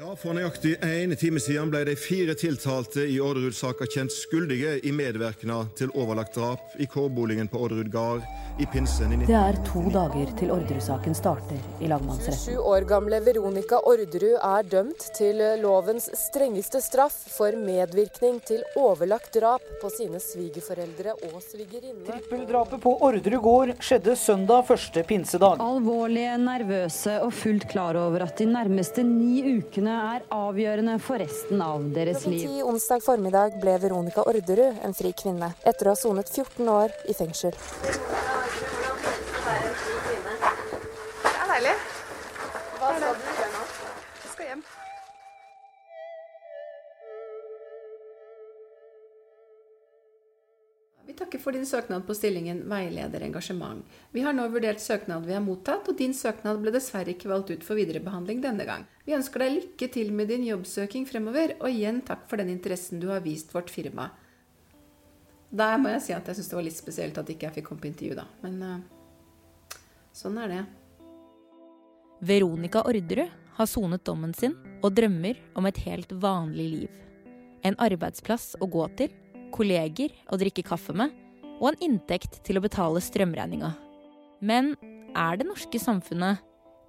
Ja, For nøyaktig en time siden ble de fire tiltalte i Orderud-saka kjent skyldige i medvirkning til overlagt drap i kårboligen på Orderud gard Det er to dager til Orderud-saken starter i lagmannsretten. 27 år gamle Veronica Orderud er dømt til lovens strengeste straff for medvirkning til overlagt drap på sine svigerforeldre og svigerinne. Trippeldrapet på Orderud gård skjedde søndag første pinsedag. Alvorlige, nervøse og fullt klar over at de nærmeste ni ukene er avgjørende for resten av deres Klokken liv. ti onsdag formiddag ble Veronica Orderud en fri kvinne, etter å ha sonet 14 år i fengsel. Vi takker for din søknad på stillingen veileder engasjement. Vi har nå vurdert søknaden vi har mottatt, og din søknad ble dessverre ikke valgt ut for videre behandling denne gang. Vi ønsker deg lykke til med din jobbsøking fremover, og igjen takk for den interessen du har vist vårt firma. Der må jeg si at jeg syns det var litt spesielt at ikke jeg fikk komme på intervju, da. Men eh, sånn er det. Veronica Orderud har sonet dommen sin og drømmer om et helt vanlig liv. En arbeidsplass å gå til, kolleger å drikke kaffe med, og en inntekt til å betale strømregninga. Men er det norske samfunnet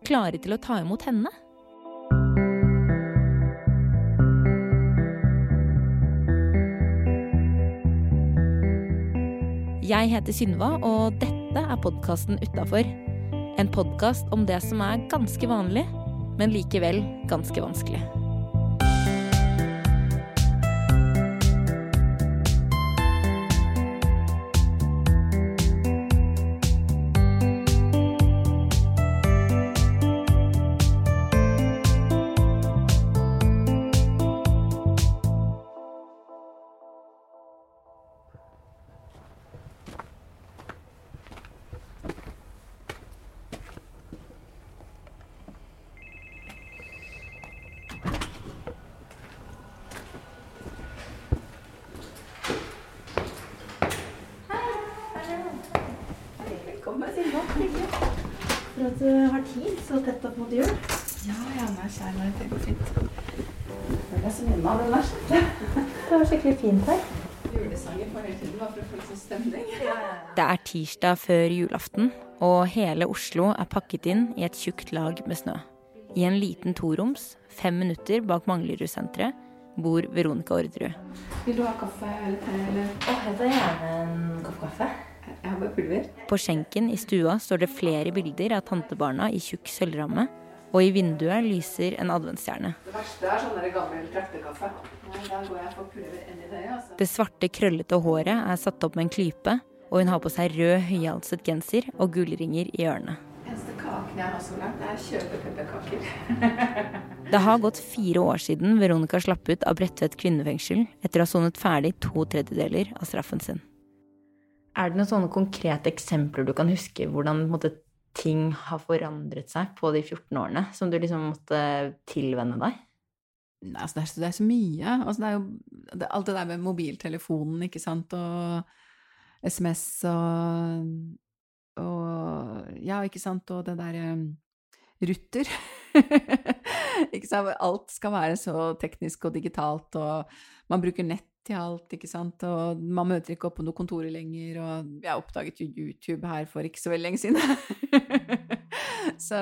klare til å ta imot henne? Jeg heter Synva, og dette er podkasten Utafor. En podkast om det som er ganske vanlig, men likevel ganske vanskelig. Opp jul. Ja, ja, nei, kjære. Det går fint. Det er så av den der. Det var skikkelig fint her. Julesanger på hele tiden, for å få litt sånn stemning. Det er tirsdag før julaften, og hele Oslo er pakket inn i et tjukt lag med snø. I en liten toroms, fem minutter bak Manglerudsenteret, bor Veronica Orderud. Vil du ha kaffe eller te, eller? Jeg tar gjerne en kopp kaffe. Jeg har bare pulver. På skjenken i stua står det flere bilder av tantebarna i tjukk sølvramme, og i vinduet lyser en adventsstjerne. Det verste er sånn gammel traktekaffe. Det, altså. Det svarte, krøllete håret er satt opp med en klype, og hun har på seg rød, høyhalset genser og gullringer i ørene. Eneste kaken jeg har så langt, er kjøpepepperkaker. Det har gått fire år siden Veronica slapp ut av Bredtvet kvinnefengsel etter å ha sonet ferdig to tredjedeler av straffen sin. Er det noen sånne konkrete eksempler du kan huske hvordan på en måte, ting har forandret seg på de 14 årene, som du liksom måtte tilvenne deg? Nei, altså det, er, det er så mye. Altså det er jo det, alt det der med mobiltelefonen, ikke sant, og SMS og, og Ja, ikke sant, og det derre Ruter. ikke sant, alt skal være så teknisk og digitalt, og man bruker nett til alt, ikke sant, og man møter ikke opp på noen kontorer lenger, og jeg oppdaget jo YouTube her for ikke så veldig lenge siden. så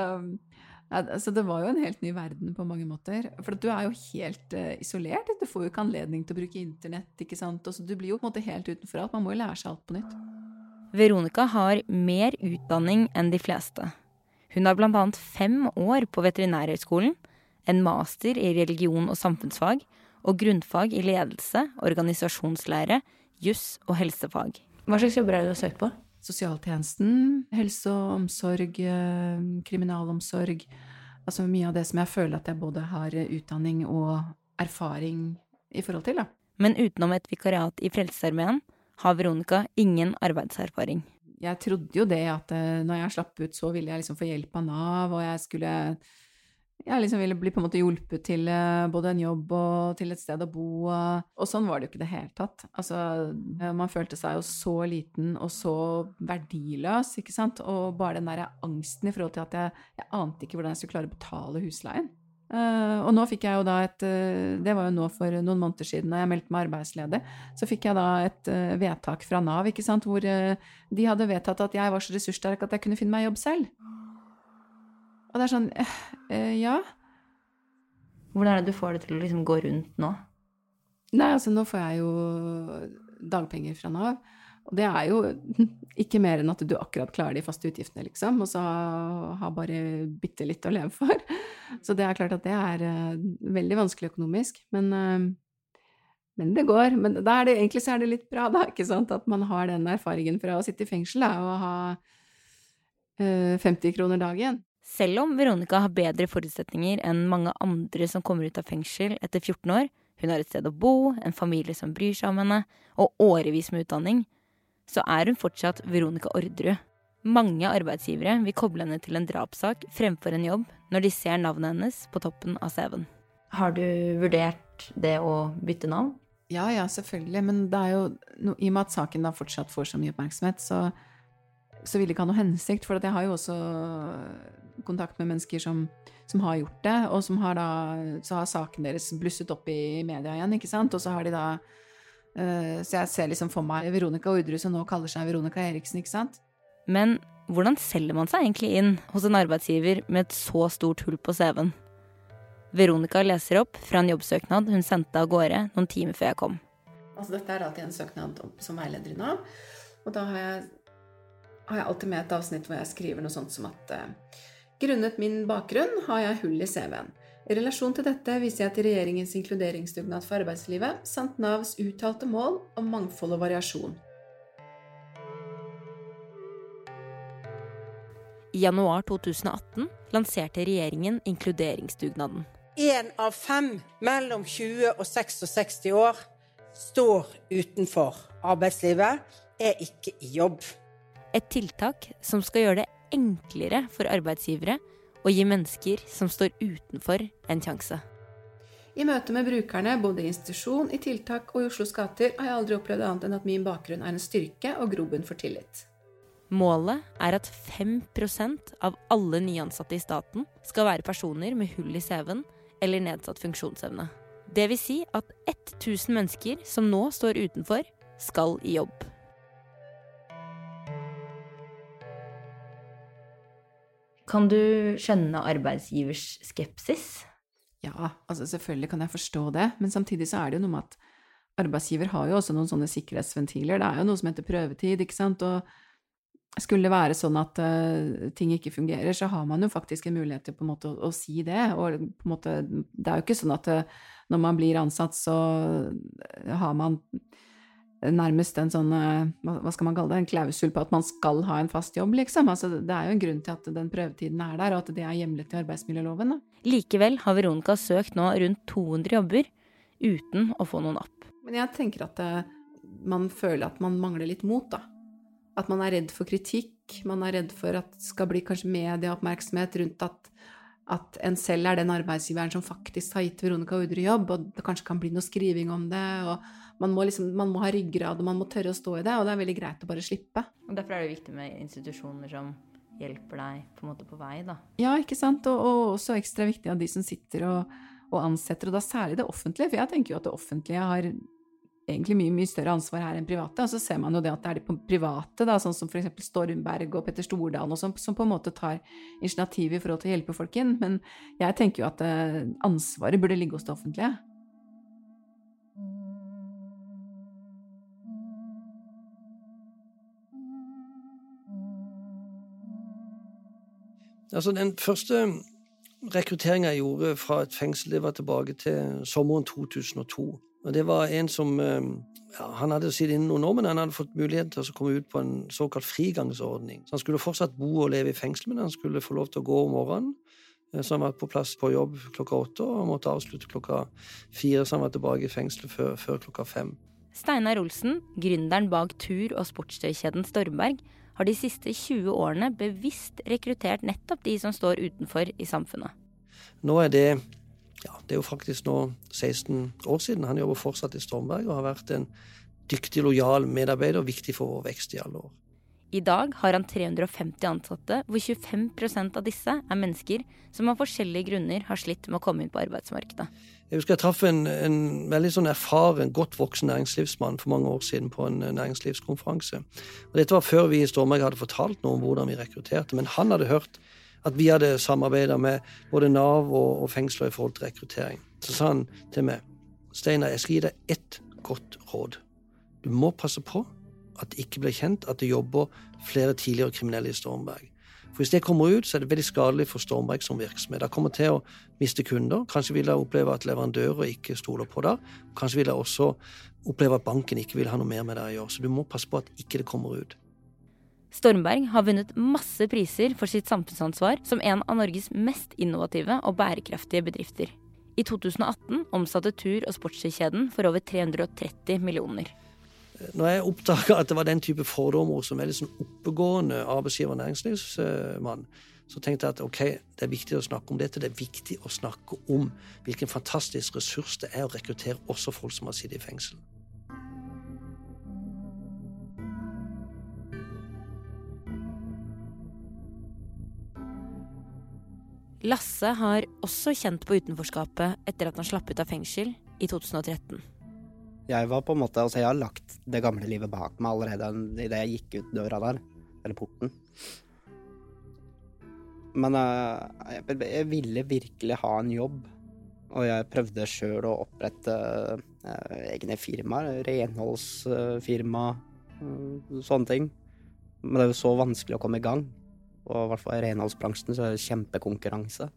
altså det var jo en helt ny verden på mange måter. For du er jo helt uh, isolert. Du får jo ikke anledning til å bruke internett. ikke sant? Og så du blir jo på en måte helt utenfor alt. Man må jo lære seg alt på nytt. Veronica har mer utdanning enn de fleste. Hun har bl.a. fem år på Veterinærhøgskolen, en master i religion og samfunnsfag og grunnfag i ledelse, organisasjonslære, juss og helsefag. Hva slags jobber er det du har søkt på? Sosialtjenesten, helse og omsorg, eh, kriminalomsorg. Altså mye av det som jeg føler at jeg både har utdanning og erfaring i forhold til. da. Men utenom et vikariat i Frelsesarmeen har Veronica ingen arbeidserfaring. jeg trodde jo det at eh, når jeg slapp ut, så ville jeg liksom få hjelp av Nav, og jeg skulle jeg liksom ville bli på en måte hjulpet til eh, både en jobb og til et sted å bo. Og, og sånn var det jo ikke i det hele tatt. Altså, eh, man følte seg jo så liten og så verdiløs, ikke sant. Og bare den der angsten i forhold til at jeg, jeg ante ikke hvordan jeg skulle klare å betale husleien. Uh, og nå fikk jeg jo da et uh, Det var jo nå for noen måneder siden da jeg meldte meg arbeidsledig. Så fikk jeg da et uh, vedtak fra Nav, ikke sant, hvor de hadde vedtatt at jeg var så ressurssterk at jeg kunne finne meg jobb selv. Og det er sånn Ja. Hvordan er det du får det til å liksom gå rundt nå? Nei, altså nå får jeg jo dagpenger fra Nav. Og det er jo ikke mer enn at du akkurat klarer de faste utgiftene, liksom, og så har bare bitte litt å leve for. Så det er klart at det er uh, veldig vanskelig økonomisk. Men, men det går. Men det, egentlig så er det litt bra, da, ikke sant, at man har den erfaringen fra å sitte i fengsel da, og ha uh, eh, 50 kroner dagen. Selv om Veronica har bedre forutsetninger enn mange andre som kommer ut av fengsel etter 14 år, hun har et sted å bo, en familie som bryr seg om henne, og årevis med utdanning, så er hun fortsatt Veronica Orderud. Mange arbeidsgivere vil koble henne til en drapssak fremfor en jobb når de ser navnet hennes på toppen av CV-en. Har du vurdert det å bytte navn? Ja, ja, selvfølgelig. Men det er jo no, i og med at saken da fortsatt får så mye oppmerksomhet, så, så vil det ikke ha noe hensikt. For jeg har jo også kontakt med mennesker som, som har gjort det, og som har da, så har saken deres blusset opp i media igjen, ikke sant. Og så har de da Uh, så jeg ser liksom for meg Veronica Orderud som nå kaller seg Veronica Eriksen, ikke sant? Men hvordan selger man seg egentlig inn hos en arbeidsgiver med et så stort hull på CV-en? Veronica leser opp fra en jobbsøknad hun sendte av gårde noen timer før jeg kom. Altså dette er alltid en søknad som veileder i Nav, og da har jeg, har jeg, alltid med et avsnitt hvor jeg skriver noe sånt som at uh, grunnet min bakgrunn har jeg hull i CV-en. I relasjon til dette viser jeg til regjeringens inkluderingsdugnad for arbeidslivet samt Navs uttalte mål om mangfold og variasjon. I januar 2018 lanserte regjeringen inkluderingsdugnaden. Én av fem mellom 20 og 66 år står utenfor arbeidslivet, er ikke i jobb. Et tiltak som skal gjøre det enklere for arbeidsgivere å gi mennesker som står utenfor, en sjanse. I møte med brukerne, både i institusjon, i tiltak og i Oslos gater, har jeg aldri opplevd annet enn at min bakgrunn er en styrke og grobunn for tillit. Målet er at 5% av alle nyansatte i staten skal være personer med hull i CV-en eller nedsatt funksjonsevne. Det vil si at 1000 mennesker som nå står utenfor, skal i jobb. Kan du skjønne arbeidsgivers skepsis? Ja, altså selvfølgelig kan jeg forstå det, men samtidig så er det jo noe med at arbeidsgiver har jo også noen sånne sikkerhetsventiler. Det er jo noe som heter prøvetid, ikke sant, og skulle det være sånn at uh, ting ikke fungerer, så har man jo faktisk en mulighet til på en måte å, å si det. Og på en måte, det er jo ikke sånn at uh, når man blir ansatt, så har man nærmest en sånn, eh, hva skal man kalle det, en klausul på at man skal ha en fast jobb, liksom. Altså, det er jo en grunn til at den prøvetiden er der, og at det er hjemlet i arbeidsmiljøloven. Da. Likevel har Veronica søkt nå rundt 200 jobber uten å få noen app. Men jeg tenker at eh, man føler at man mangler litt mot, da. At man er redd for kritikk, man er redd for at det skal bli kanskje medieoppmerksomhet rundt at, at en selv er den arbeidsgiveren som faktisk har gitt Veronica Udre jobb, og det kanskje kan bli noe skriving om det. og man må, liksom, man må ha ryggrad, og man må tørre å stå i det, og det er veldig greit å bare slippe. Og Derfor er det viktig med institusjoner som hjelper deg på en måte på vei, da. Ja, ikke sant, og, og også ekstra viktig av de som sitter og, og, ansetter, og da særlig det offentlige, for jeg tenker jo at det offentlige har egentlig mye, mye større ansvar her enn private, og så ser man jo det at det er de private, da, sånn som eksempel Stormberg og Petter Stordalen og sånn, som på en måte tar initiativ i forhold til å hjelpe folk inn, men jeg tenker jo at eh, ansvaret burde ligge hos det offentlige. Altså, den første rekrutteringa jeg gjorde fra et fengsel, det var tilbake til sommeren 2002. Og Det var en som eh, ja, Han hadde sittet inne noen år, men han hadde fått mulighet til å komme ut på en såkalt frigangsordning. Så Han skulle fortsatt bo og leve i fengsel, men han skulle få lov til å gå om morgenen. Eh, så han var på plass på jobb klokka åtte og måtte avslutte klokka fire, så han var tilbake i fengselet før, før klokka fem. Steinar Olsen, gründeren bak tur- og sportstøykjeden Stormberg, har de siste 20 årene bevisst rekruttert nettopp de som står utenfor i samfunnet. Nå er det ja, det er jo faktisk nå 16 år siden. Han jobber fortsatt i Stormberg og har vært en dyktig, lojal medarbeider og viktig for vår vekst i alle år. I dag har han 350 ansatte, hvor 25% av disse er mennesker som av forskjellige grunner har slitt med å komme inn på arbeidsmarkedet. Jeg husker jeg traff en, en veldig sånn erfaren, godt voksen næringslivsmann for mange år siden på en næringslivskonferanse. Og dette var før vi i Stormberg hadde fortalt noe om hvordan vi rekrutterte, men han hadde hørt at vi hadde samarbeida med både Nav og, og fengsler i forhold til rekruttering. Så sa han til meg Steinar, jeg skal gi deg ett godt råd. Du må passe på at det ikke blir kjent at det jobber flere tidligere kriminelle i Stormberg. For Hvis det kommer ut, så er det veldig skadelig for Stormberg som virksomhet. De kommer til å miste kunder. Kanskje vil de oppleve at leverandører ikke stoler på det. Kanskje vil de også oppleve at banken ikke vil ha noe mer med det å gjøre. Så du må passe på at ikke det kommer ut. Stormberg har vunnet masse priser for sitt samfunnsansvar som en av Norges mest innovative og bærekraftige bedrifter. I 2018 omsatte tur- og sportskjeden for over 330 millioner. Når jeg oppdaga at det var den type fordommer som veldig sånn oppegående arbeidsgiver- og næringslivsmann, så tenkte jeg at ok, det er viktig å snakke om dette. Det er viktig å snakke om hvilken fantastisk ressurs det er å rekruttere også folk som har sittet i fengsel. Lasse har også kjent på utenforskapet etter at han slapp ut av fengsel i 2013. Jeg var på en måte, altså jeg har lagt det gamle livet bak meg allerede idet jeg gikk ut døra der. Eller porten. Men uh, jeg, jeg, ville virkelig ha en jobb. Og jeg prøvde sjøl å opprette uh, egne firmaer. Renholdsfirma, uh, sånne ting. Men det er jo så vanskelig å komme i gang. Og i hvert fall i renholdsbransjen så er det kjempekonkurranse.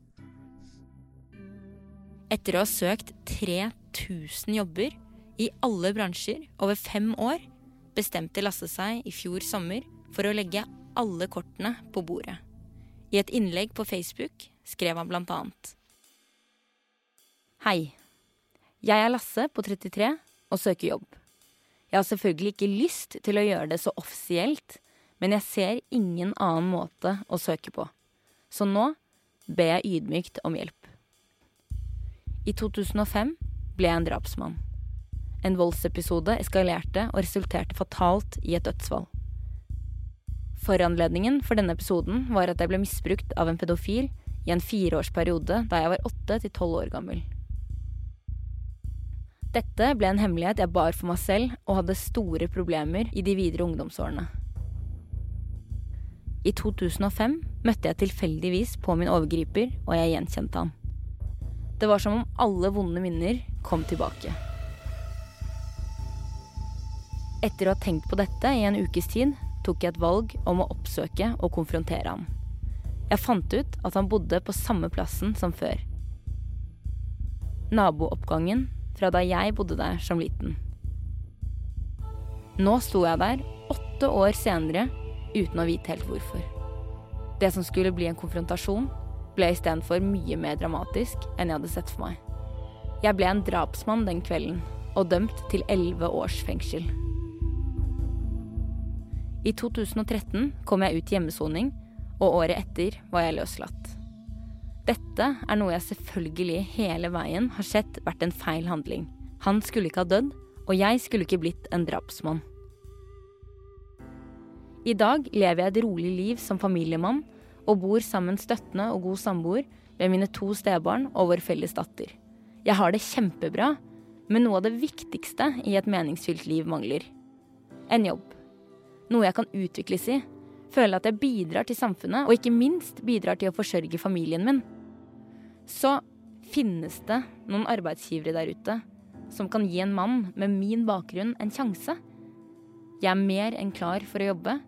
Etter å ha søkt 3000 jobber i alle bransjer over fem år, bestemte Lasse seg i fjor sommer for å legge alle kortene på bordet. I et innlegg på Facebook skrev han blant annet Hei. Jeg er Lasse på 33 og søker jobb. Jeg har selvfølgelig ikke lyst til å gjøre det så offisielt, men jeg ser ingen annen måte å søke på. Så nå ber jeg ydmykt om hjelp. I 2005 ble jeg en drapsmann. En voldsepisode eskalerte og resulterte fatalt i et dødsfall. Foranledningen for denne episoden var at jeg ble misbrukt av en pedofil i en fireårsperiode da jeg var åtte til tolv år gammel. Dette ble en hemmelighet jeg bar for meg selv og hadde store problemer i de videre ungdomsårene. I 2005 møtte jeg tilfeldigvis på min overgriper, og jeg gjenkjente ham. Det var som om alle vonde minner kom tilbake. Etter å ha tenkt på dette i en ukes tid, tok jeg et valg om å oppsøke og konfrontere ham. Jeg fant ut at han bodde på samme plassen som før. Nabooppgangen fra da jeg bodde der som liten. Nå sto jeg der, åtte år senere, uten å vite helt hvorfor. Det som skulle bli en konfrontasjon, ble istedenfor mye mer dramatisk enn jeg hadde sett for meg. Jeg ble en drapsmann den kvelden, og dømt til elleve års fengsel. I 2013 kom jeg ut i hjemmesoning, og året etter var jeg løslatt. Dette er noe jeg selvfølgelig hele veien har sett vært en feil handling. Han skulle ikke ha dødd, og jeg skulle ikke blitt en drapsmann. I dag lever jeg et rolig liv som familiemann og bor sammen støttende og god samboer med mine to stebarn og vår felles datter. Jeg har det kjempebra, men noe av det viktigste i et meningsfylt liv mangler. En jobb. Noe jeg kan utvikles i. Føle at jeg bidrar til samfunnet, og ikke minst bidrar til å forsørge familien min. Så finnes det noen arbeidsgivere der ute som kan gi en mann med min bakgrunn en sjanse. Jeg er mer enn klar for å jobbe,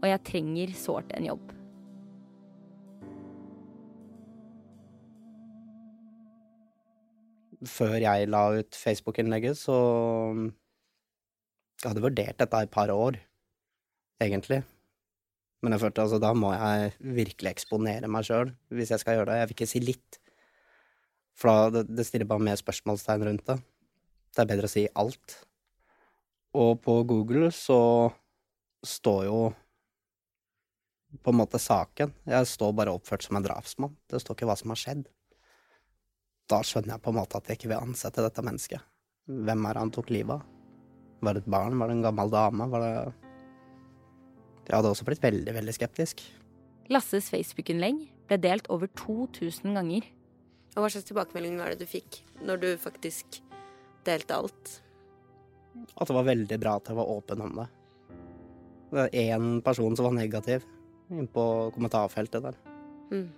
og jeg trenger sårt en jobb. Før jeg la ut Facebook-innlegget, så jeg hadde vurdert dette i et par år, egentlig. Men jeg følte altså da må jeg virkelig eksponere meg sjøl hvis jeg skal gjøre det. Jeg vil ikke si litt, for da det, stiller bare mer spørsmålstegn rundt det. Det er bedre å si alt. Og på Google så står jo på en måte saken. Jeg står bare oppført som en drapsmann. Det står ikke hva som har skjedd. Da skjønner jeg på en måte at jeg ikke vil ansette dette mennesket. Hvem er det han tok livet av? Var det et barn? Var det en gammel dame? Var det Jeg hadde også blitt veldig, veldig skeptisk. Lasses Facebook-innlegg ble delt over 2000 ganger. Og hva slags tilbakemelding var det du fikk når du faktisk delte alt? At det var veldig bra at jeg var åpen om det. Det var én person som var negativ inn på kommentarfeltet der. Mm.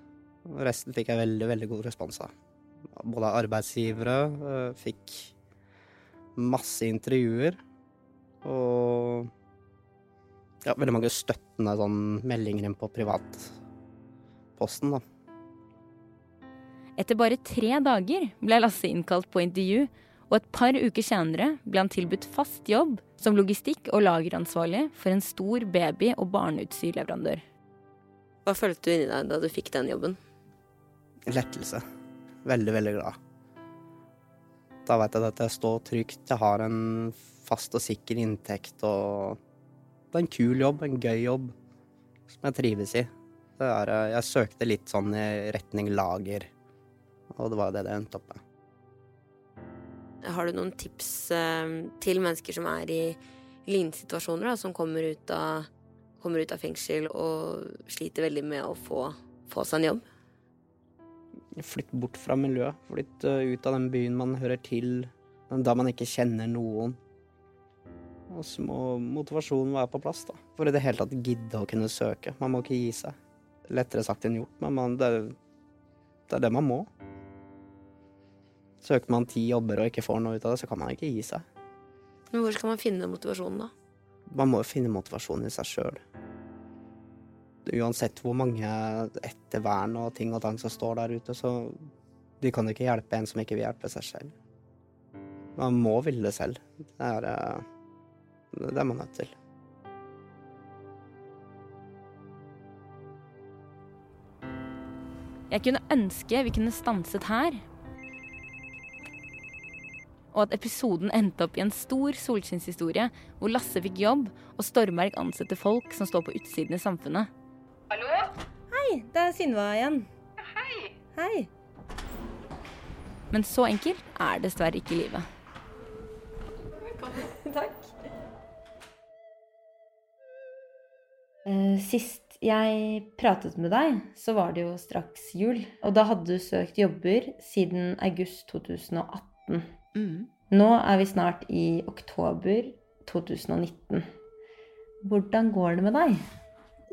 Resten fikk jeg veldig, veldig god respons av. Både arbeidsgivere øh, fikk masse intervjuer og ja, veldig mange støttende sånn meldinger inn på privatposten, da. Etter bare tre dager ble Lasse innkalt på intervju, og et par uker senere ble han tilbudt fast jobb som logistikk- og lageransvarlig for en stor baby- og barneutstyrleverandør. Hva følte du inni deg da du fikk den jobben? Lettelse. Veldig, veldig glad. Da vet jeg at jeg står trygt, jeg har en fast og sikker inntekt og Det er en kul jobb, en gøy jobb, som jeg trives i. Er, eh, jeg søkte litt sånn i retning lager, og det var det det endte opp med. Har du noen tips eh, til mennesker som er i lignende situasjoner, da, som kommer ut, av, kommer ut av fengsel og sliter veldig med å få, få seg en jobb? Flytt bort fra miljøet. Flytt eh, ut av den byen man hører til, da man ikke kjenner noen. Og så må motivasjonen være på plass, da. For i det hele tatt gidde å kunne søke. Man må ikke gi seg. Lettere sagt enn gjort, men man, det, det er det man må. Søker man ti jobber og ikke får noe ut av det, så kan man ikke gi seg. Men hvor skal man finne motivasjonen, da? Man må jo finne motivasjonen i seg sjøl. Uansett hvor mange ettervern og ting og tang som står der ute, så de kan jo ikke hjelpe en som ikke vil hjelpe seg selv. Man må ville det selv. Det er, eh, det er man nødt til. Jeg kunne ønske vi kunne stanset her. Og at episoden endte opp i en stor solskinnshistorie hvor Lasse fikk jobb og Stormberg ansetter folk som står på utsiden i samfunnet. Hallo? Hei, det er Synva igjen. Hei. Hei. Men så enkelt er dessverre ikke livet. Sist jeg pratet med deg, så var det jo straks jul. Og da hadde du søkt jobber siden august 2018. Mm. Nå er vi snart i oktober 2019. Hvordan går det med deg?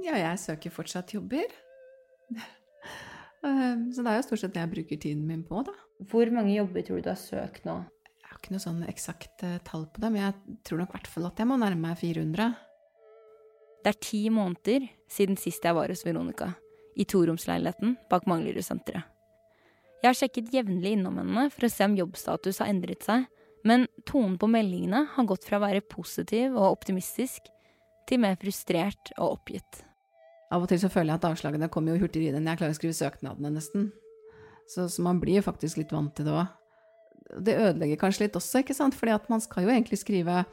Ja, jeg søker fortsatt jobber. Eh, Så det er jo stort sett det jeg bruker tiden min på, da. Hvor mange jobber tror du du har søkt nå? Jeg har ikke noe sånn eksakt eh, tall på det, men jeg tror nok i hvert fall at jeg må nærme meg 400. Det er ti måneder siden sist jeg var hos Veronica, i toromsleiligheten bak Manglerudsenteret. Jeg har sjekket jevnlig innom henne for å se om jobbstatus har endret seg, men tonen på meldingene har gått fra å være positiv og optimistisk til mer frustrert og oppgitt. Av og til så føler jeg at avslagene kommer jo hurtigere enn jeg klarer å skrive søknadene, nesten. Så, så man blir jo faktisk litt vant til det òg. Det ødelegger kanskje litt også, ikke sant, fordi at man skal jo egentlig skrive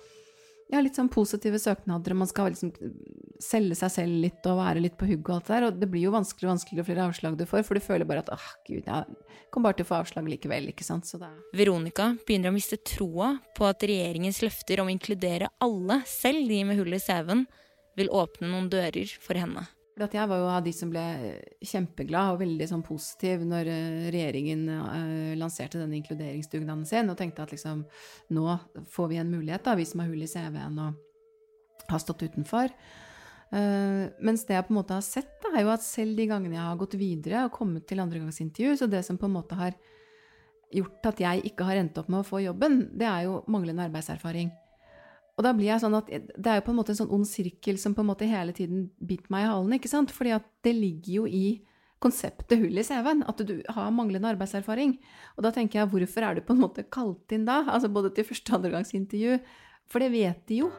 ja, litt sånn positive søknader, og man skal liksom selge seg selv litt og være litt på hugget og alt det der, og det blir jo vanskeligere og vanskeligere flere avslag du får, for du føler bare at åh, gud, jeg kommer bare til å få avslag likevel, ikke sant, så det er Veronica begynner å miste troa på at regjeringens løfter om å inkludere alle, selv de med hull i CV-en, vil åpne noen dører for henne. At jeg var jo av de som ble kjempeglad og veldig sånn positiv når eh, regjeringen eh, lanserte denne inkluderingsdugnaden sin, og tenkte at liksom nå får vi en mulighet, da, vi som har hull i CV-en og har stått utenfor. Uh, mens det jeg på en måte har sett, da, er jo at selv de gangene jeg har gått videre og kommet til andregangsintervju, så det som på en måte har gjort at jeg ikke har endt opp med å få jobben, det er jo manglende arbeidserfaring. Og da blir jeg sånn at det er jo på en måte en sånn ond sirkel som på en måte hele tiden biter meg i halen, ikke sant? Fordi at det ligger jo i konseptet hull i CV-en, at du har manglende arbeidserfaring. Og da tenker jeg, hvorfor er du på en måte kalt inn da? Altså både til første og andregangsintervju. For det vet de jo.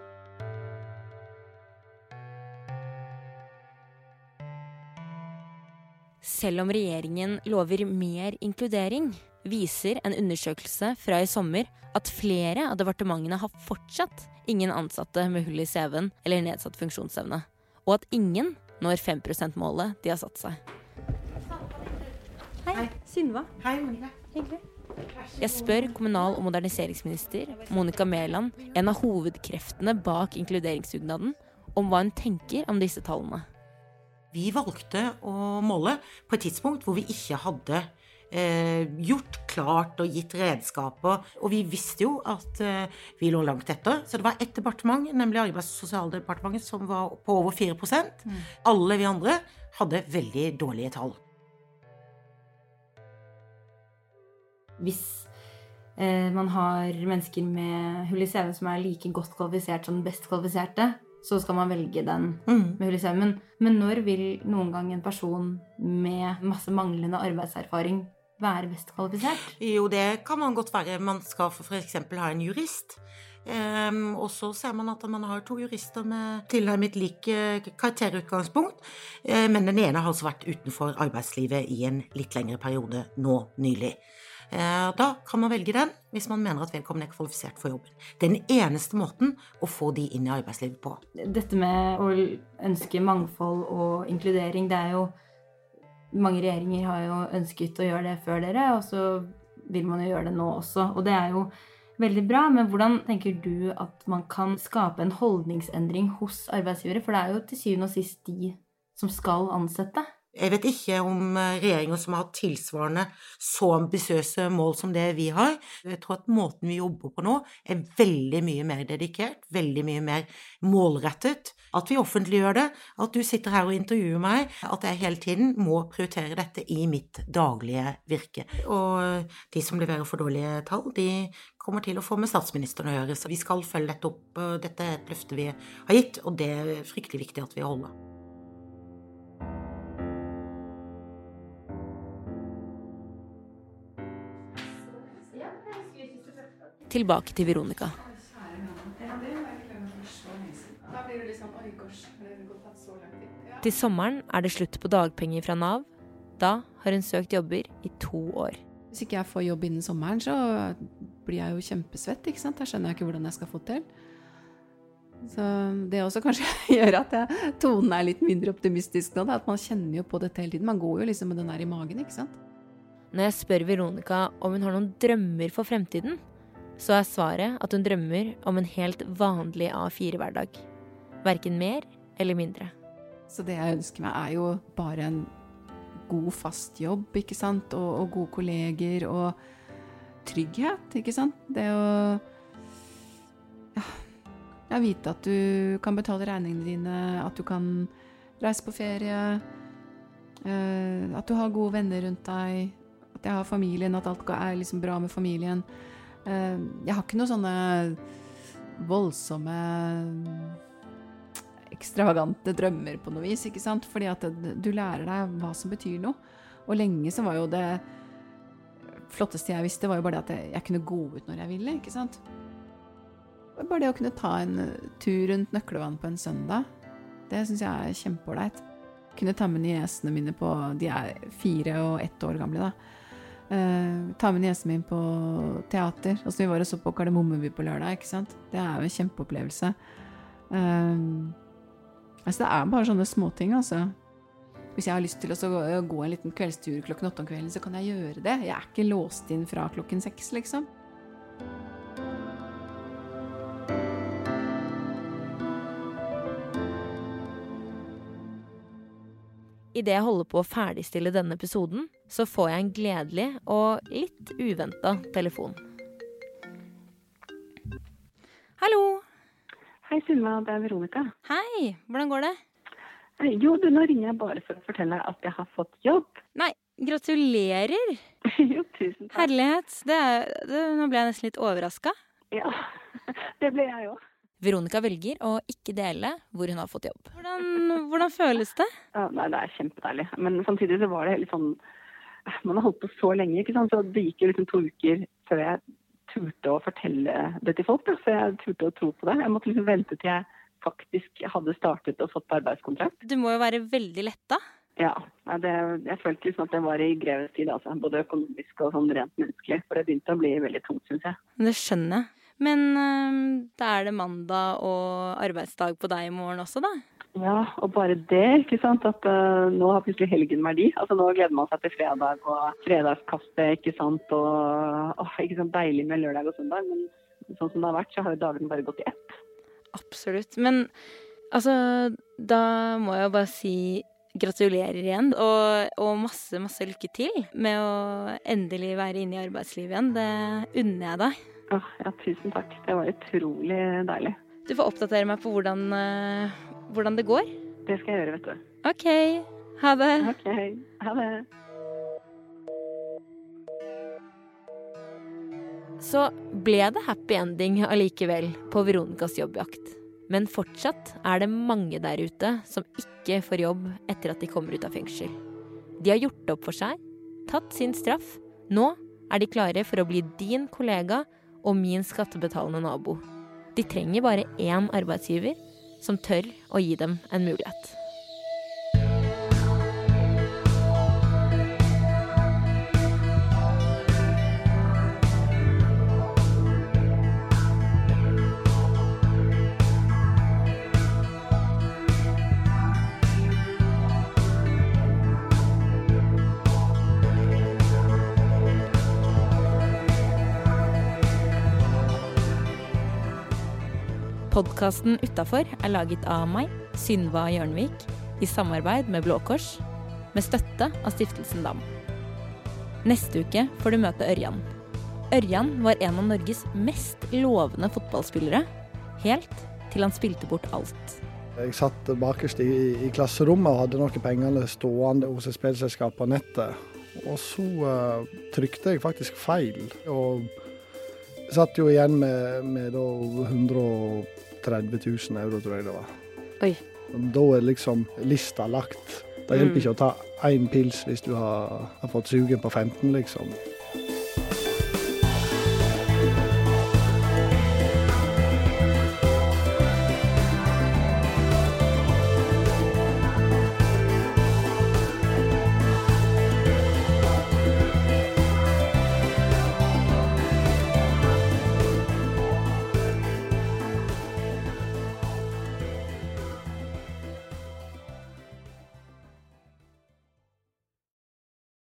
Selv om regjeringen lover mer inkludering, viser en undersøkelse fra i sommer at flere av departementene har fortsatt ingen ansatte med hull i CV-en eller nedsatt funksjonsevne, og at ingen når 5 %-målet de har satt seg. Hei, Synva. Hei, Monica. Hyggelig. Jeg spør kommunal- og moderniseringsminister Monica Mæland, en av hovedkreftene bak inkluderingsdugnaden, om hva hun tenker om disse tallene. Vi valgte å måle på et tidspunkt hvor vi ikke hadde eh, gjort klart og gitt redskaper. Og vi visste jo at eh, vi lå langt etter. Så det var ett departement, nemlig Arbeids- og sosialdepartementet, som var på over 4 mm. Alle vi andre hadde veldig dårlige tall. Hvis eh, man har mennesker med hull i CV som er like godt kvalifisert som den best kvalifiserte, så skal man velge den Mm. med hull i CV-en. men når vil noen gang en person med masse manglende arbeidserfaring være best kvalifisert? Jo, det kan man godt være. Man skal f.eks. ha en jurist. Um, og så ser man at man har to jurister med tilnærmet lik karakterutgangspunkt. Uh, men den ene har altså vært utenfor arbeidslivet i en litt lengre periode nå nylig. Uh, da kan man velge den hvis man mener at vedkommende er kvalifisert for jobben. Det er den eneste måten å få de inn i arbeidslivet på. Dette med å ønske mangfold og inkludering, det er jo Mange regjeringer har jo ønsket å gjøre det før dere, og så vil man jo gjøre det nå også. Og det er jo veldig bra, men hvordan tenker du at man kan skape en holdningsendring hos arbeidsgivere? For det er jo til syvende og sist de som skal ansette. Jeg vet ikke om eh, regjeringer som har hatt tilsvarende så ambisiøse mål som det vi har. Jeg tror at måten vi jobber på nå, er veldig mye mer dedikert, veldig mye mer målrettet. At vi offentliggjør det, at du sitter her og intervjuer meg, at jeg hele tiden må prioritere dette i mitt daglige virke. Og de som leverer for dårlige tall, de kommer til å få med statsministeren å gjøre. Så vi skal følge dette opp. Dette er et løfte vi har gitt, og det er fryktelig viktig at vi holder. Tilbake til Veronica. Til sommeren er det slutt på dagpenger fra Nav. Da har hun søkt jobber i to år. Hvis ikke jeg får jobb innen sommeren, så blir jeg jo kjempesvett. ikke sant? Da skjønner jeg ikke hvordan jeg skal få til. Så det også kanskje gjør at jeg, tonen er litt mindre optimistisk nå. Da, at man kjenner jo på dette hele tiden. Man går jo liksom med den der i magen, ikke sant. Når jeg spør Veronica om hun har noen drømmer for fremtiden, så er svaret at hun drømmer om en helt vanlig A4-hverdag. Verken mer eller mindre. Så det jeg ønsker meg, er jo bare en god, fast jobb, ikke sant, og, og gode kolleger og trygghet, ikke sant. Det å ja, ja, vite at du kan betale regningene dine, at du kan reise på ferie, eh, at du har gode venner rundt deg, at jeg har familien, at alt er liksom bra med familien. Eh, jeg har ikke noen sånne voldsomme ekstravagante drømmer på noe vis, ikke sant? Fordi at du lærer deg hva som betyr noe. Og lenge så var jo det flotteste jeg visste, var jo bare det at jeg kunne gå ut når jeg ville, ikke sant? Bare det å kunne ta en tur rundt Nøklevann på en søndag, det syns jeg er kjempeålreit. Kunne ta med niesene mine på De er fire og ett år gamle, da. Uh, ta med niesen min på teater. Altså, vi var og så på Kardemommeby på lørdag. ikke sant? Det er jo en kjempeopplevelse. Uh, altså, det er bare sånne småting, altså. Hvis jeg har lyst til å gå, en liten kveldstur klokken åtte om kvelden, så kan jeg gjøre det. Jeg er ikke låst inn fra klokken seks, liksom. Idet jeg holder på å ferdigstille denne episoden, så får jeg en gledelig og litt uventa telefon. Hallo! Hei, Sunniva. Det er Veronica. Hei! Hvordan går det? Jo, du, nå ringer jeg bare for å fortelle at jeg har fått jobb. Nei, gratulerer! jo, tusen takk. Herlighet. Det er, det, nå ble jeg nesten litt overraska. Ja, det ble jeg òg. Veronica velger å ikke dele hvor hun har fått jobb. Hvordan, hvordan føles det? Ja, nei, det er kjempedeilig. Men samtidig så var det litt sånn Man har holdt på så lenge, ikke sant. Så det gikk jo liksom to uker før jeg turte å fortelle det til folk. Da. Så jeg turte å tro på det. Jeg måtte liksom vente til jeg faktisk hadde startet og fått arbeidskontrakt. Du må jo være veldig letta? Ja. Det, jeg følte liksom at det var i grevens tid, altså. Både økonomisk og sånn rent menneskelig. For det begynte å bli veldig tungt, syns jeg. Det skjønner jeg. Men øh, da er det mandag og arbeidsdag på deg i morgen også, da? Ja, og bare det, ikke sant. At uh, nå har plutselig helgen verdi. Altså Nå gleder man seg til fredag og fredagskastet, ikke sant. Og åh, ikke sant, deilig med lørdag og søndag. Men sånn som det har vært, så har jo dagene bare gått i ett. Absolutt. Men Altså, da må jeg jo bare si gratulerer igjen, og, og, masse, masse lykke til med å endelig være inne i arbeidslivet igjen. Det unner jeg deg. Åh, ja, tusen takk. Det var utrolig deilig. Du får oppdatere meg på hvordan, uh, hvordan det går. Det skal jeg gjøre, vet du. OK. Ha det. OK. Ha det. Så ble det happy ending allikevel på Veronicas jobbjakt. Men fortsatt er det mange der ute som ikke får jobb etter at de kommer ut av fengsel. De har gjort opp for seg, tatt sin straff. Nå er de klare for å bli din kollega og min skattebetalende nabo. De trenger bare én arbeidsgiver som tør å gi dem en mulighet. Podkasten Utafor er laget av meg, Synva Jørnvik, i samarbeid med Blå Kors, med støtte av Stiftelsen DAM. Neste uke får du møte Ørjan. Ørjan var en av Norges mest lovende fotballspillere, helt til han spilte bort alt. Jeg satt bakerst i, i klasserommet og hadde noen penger stående hos et spillselskap på nettet. Og så uh, trykte jeg faktisk feil. Og satt jo igjen med, med 100 30 000 euro, tror jeg det var. Oi. Da er liksom lista lagt. Det hjelper mm. ikke å ta én pils hvis du har, har fått sugen på 15, liksom.